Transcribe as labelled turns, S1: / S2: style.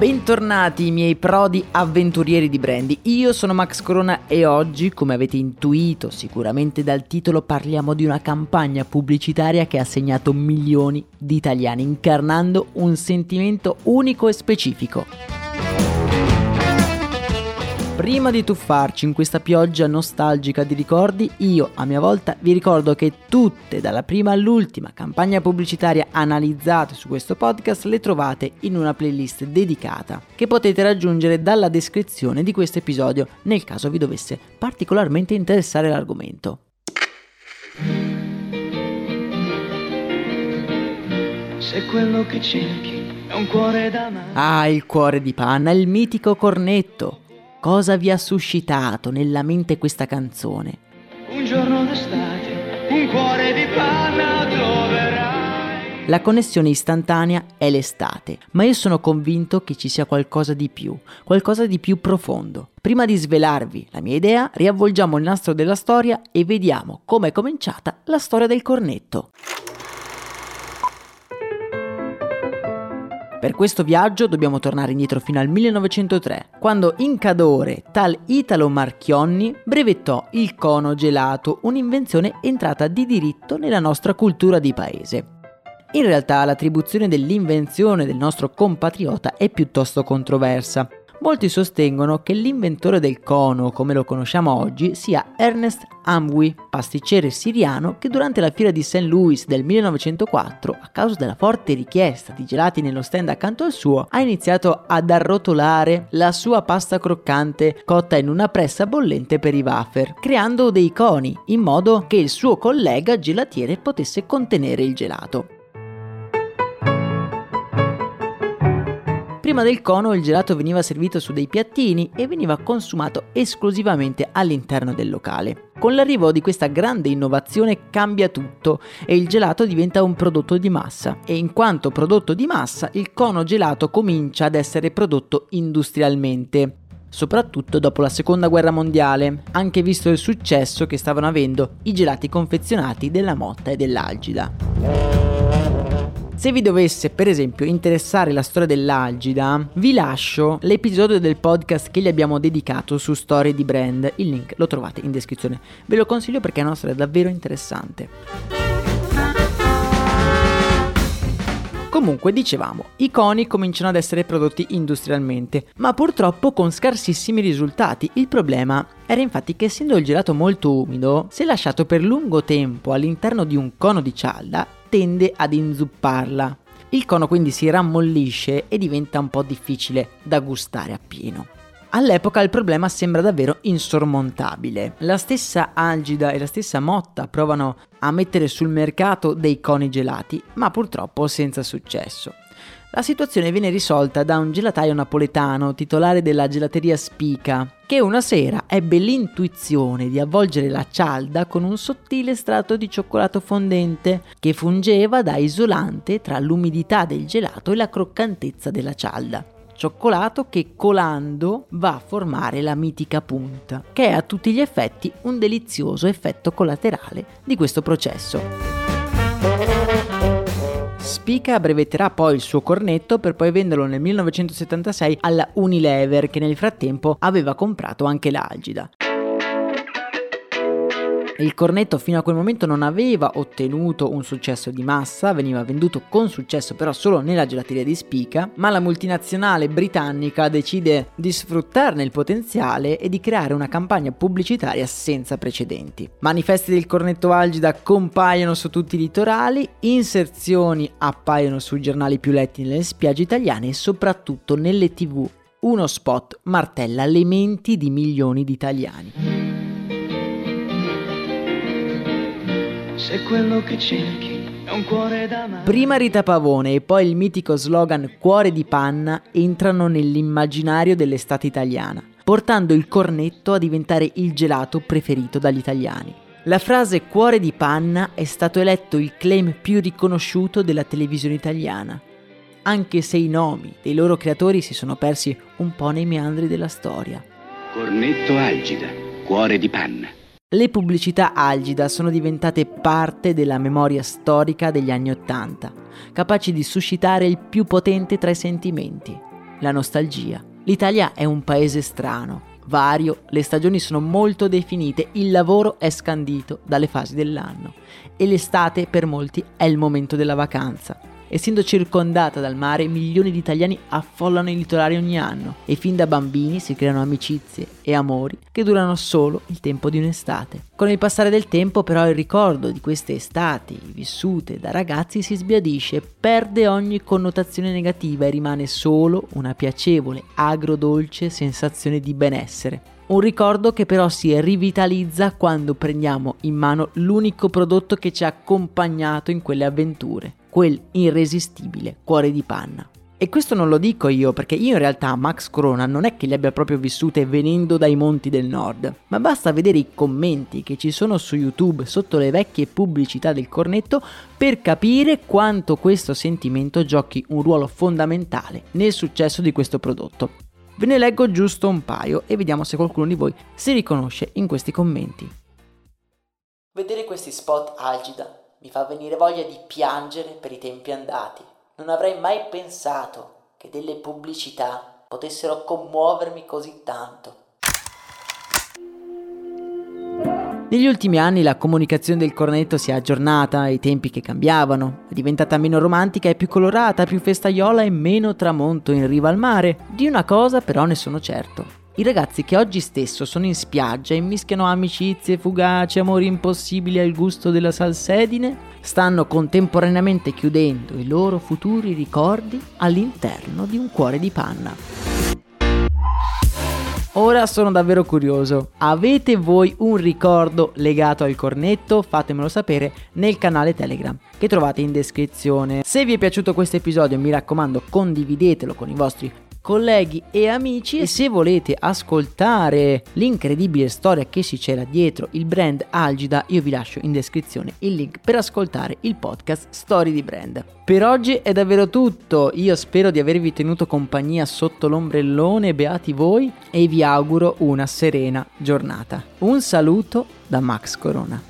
S1: Bentornati miei prodi avventurieri di Brandy, io sono Max Corona e oggi, come avete intuito sicuramente dal titolo, parliamo di una campagna pubblicitaria che ha segnato milioni di italiani, incarnando un sentimento unico e specifico. Prima di tuffarci in questa pioggia nostalgica di ricordi, io a mia volta vi ricordo che tutte, dalla prima all'ultima campagna pubblicitaria analizzate su questo podcast, le trovate in una playlist dedicata che potete raggiungere dalla descrizione di questo episodio nel caso vi dovesse particolarmente interessare l'argomento. Se quello che cerchi è un cuore da mano. Ah, il cuore di panna, il mitico cornetto Cosa vi ha suscitato nella mente questa canzone? Un giorno d'estate, un cuore di panna troverai. La connessione istantanea è l'estate, ma io sono convinto che ci sia qualcosa di più, qualcosa di più profondo. Prima di svelarvi la mia idea, riavvolgiamo il nastro della storia e vediamo come è cominciata la storia del cornetto. Per questo viaggio dobbiamo tornare indietro fino al 1903, quando in Cadore tal Italo Marchionni brevettò il cono gelato, un'invenzione entrata di diritto nella nostra cultura di paese. In realtà l'attribuzione dell'invenzione del nostro compatriota è piuttosto controversa. Molti sostengono che l'inventore del cono, come lo conosciamo oggi, sia Ernest Amwi, pasticcere siriano che durante la fiera di St. Louis del 1904, a causa della forte richiesta di gelati nello stand accanto al suo, ha iniziato ad arrotolare la sua pasta croccante cotta in una pressa bollente per i wafer, creando dei coni in modo che il suo collega gelatiere potesse contenere il gelato. Prima del cono il gelato veniva servito su dei piattini e veniva consumato esclusivamente all'interno del locale. Con l'arrivo di questa grande innovazione cambia tutto e il gelato diventa un prodotto di massa e in quanto prodotto di massa il cono gelato comincia ad essere prodotto industrialmente soprattutto dopo la seconda guerra mondiale, anche visto il successo che stavano avendo i gelati confezionati della Motta e dell'Algida. Se vi dovesse per esempio interessare la storia dell'Algida, vi lascio l'episodio del podcast che gli abbiamo dedicato su storie di brand, il link lo trovate in descrizione. Ve lo consiglio perché è una storia davvero interessante. Comunque dicevamo, i coni cominciano ad essere prodotti industrialmente, ma purtroppo con scarsissimi risultati. Il problema era infatti che essendo il gelato molto umido, se lasciato per lungo tempo all'interno di un cono di cialda, tende ad inzupparla. Il cono quindi si rammollisce e diventa un po' difficile da gustare appieno. All'epoca il problema sembra davvero insormontabile. La stessa Algida e la stessa Motta provano a mettere sul mercato dei coni gelati, ma purtroppo senza successo. La situazione viene risolta da un gelataio napoletano, titolare della gelateria Spica, che una sera ebbe l'intuizione di avvolgere la cialda con un sottile strato di cioccolato fondente che fungeva da isolante tra l'umidità del gelato e la croccantezza della cialda cioccolato che colando va a formare la mitica punta, che è a tutti gli effetti un delizioso effetto collaterale di questo processo. Spica brevetterà poi il suo cornetto per poi venderlo nel 1976 alla Unilever che nel frattempo aveva comprato anche l'Algida. Il cornetto fino a quel momento non aveva ottenuto un successo di massa, veniva venduto con successo però solo nella gelateria di Spica, ma la multinazionale britannica decide di sfruttarne il potenziale e di creare una campagna pubblicitaria senza precedenti. Manifesti del cornetto algida compaiono su tutti i litorali, inserzioni appaiono sui giornali più letti nelle spiagge italiane e soprattutto nelle tv. Uno spot martella le menti di milioni di italiani. Se quello che cerchi è un cuore da mare. Prima Rita Pavone e poi il mitico slogan Cuore di panna entrano nell'immaginario dell'estate italiana, portando il cornetto a diventare il gelato preferito dagli italiani. La frase cuore di panna è stato eletto il claim più riconosciuto della televisione italiana, anche se i nomi dei loro creatori si sono persi un po' nei meandri della storia.
S2: Cornetto Algida, cuore di panna.
S1: Le pubblicità algida sono diventate parte della memoria storica degli anni Ottanta, capaci di suscitare il più potente tra i sentimenti, la nostalgia. L'Italia è un paese strano, vario, le stagioni sono molto definite, il lavoro è scandito dalle fasi dell'anno e l'estate per molti è il momento della vacanza. Essendo circondata dal mare, milioni di italiani affollano i litorali ogni anno e fin da bambini si creano amicizie e amori che durano solo il tempo di un'estate. Con il passare del tempo però il ricordo di queste estati vissute da ragazzi si sbiadisce, perde ogni connotazione negativa e rimane solo una piacevole, agrodolce sensazione di benessere. Un ricordo che però si rivitalizza quando prendiamo in mano l'unico prodotto che ci ha accompagnato in quelle avventure quel irresistibile cuore di panna. E questo non lo dico io perché io in realtà Max Corona non è che le abbia proprio vissute venendo dai monti del nord, ma basta vedere i commenti che ci sono su YouTube sotto le vecchie pubblicità del cornetto per capire quanto questo sentimento giochi un ruolo fondamentale nel successo di questo prodotto. Ve ne leggo giusto un paio e vediamo se qualcuno di voi si riconosce in questi commenti.
S3: Vedere questi spot algida mi fa venire voglia di piangere per i tempi andati. Non avrei mai pensato che delle pubblicità potessero commuovermi così tanto.
S1: Negli ultimi anni la comunicazione del cornetto si è aggiornata ai tempi che cambiavano, è diventata meno romantica e più colorata, più festaiola e meno tramonto in riva al mare. Di una cosa però ne sono certo. I ragazzi che oggi stesso sono in spiaggia e mischiano amicizie fugaci, amori impossibili al gusto della salsedine, stanno contemporaneamente chiudendo i loro futuri ricordi all'interno di un cuore di panna. Ora sono davvero curioso. Avete voi un ricordo legato al cornetto? Fatemelo sapere nel canale Telegram che trovate in descrizione. Se vi è piaciuto questo episodio mi raccomando condividetelo con i vostri colleghi e amici e se volete ascoltare l'incredibile storia che si c'era dietro il brand Algida io vi lascio in descrizione il link per ascoltare il podcast Story di Brand. Per oggi è davvero tutto, io spero di avervi tenuto compagnia sotto l'ombrellone, beati voi e vi auguro una serena giornata. Un saluto da Max Corona.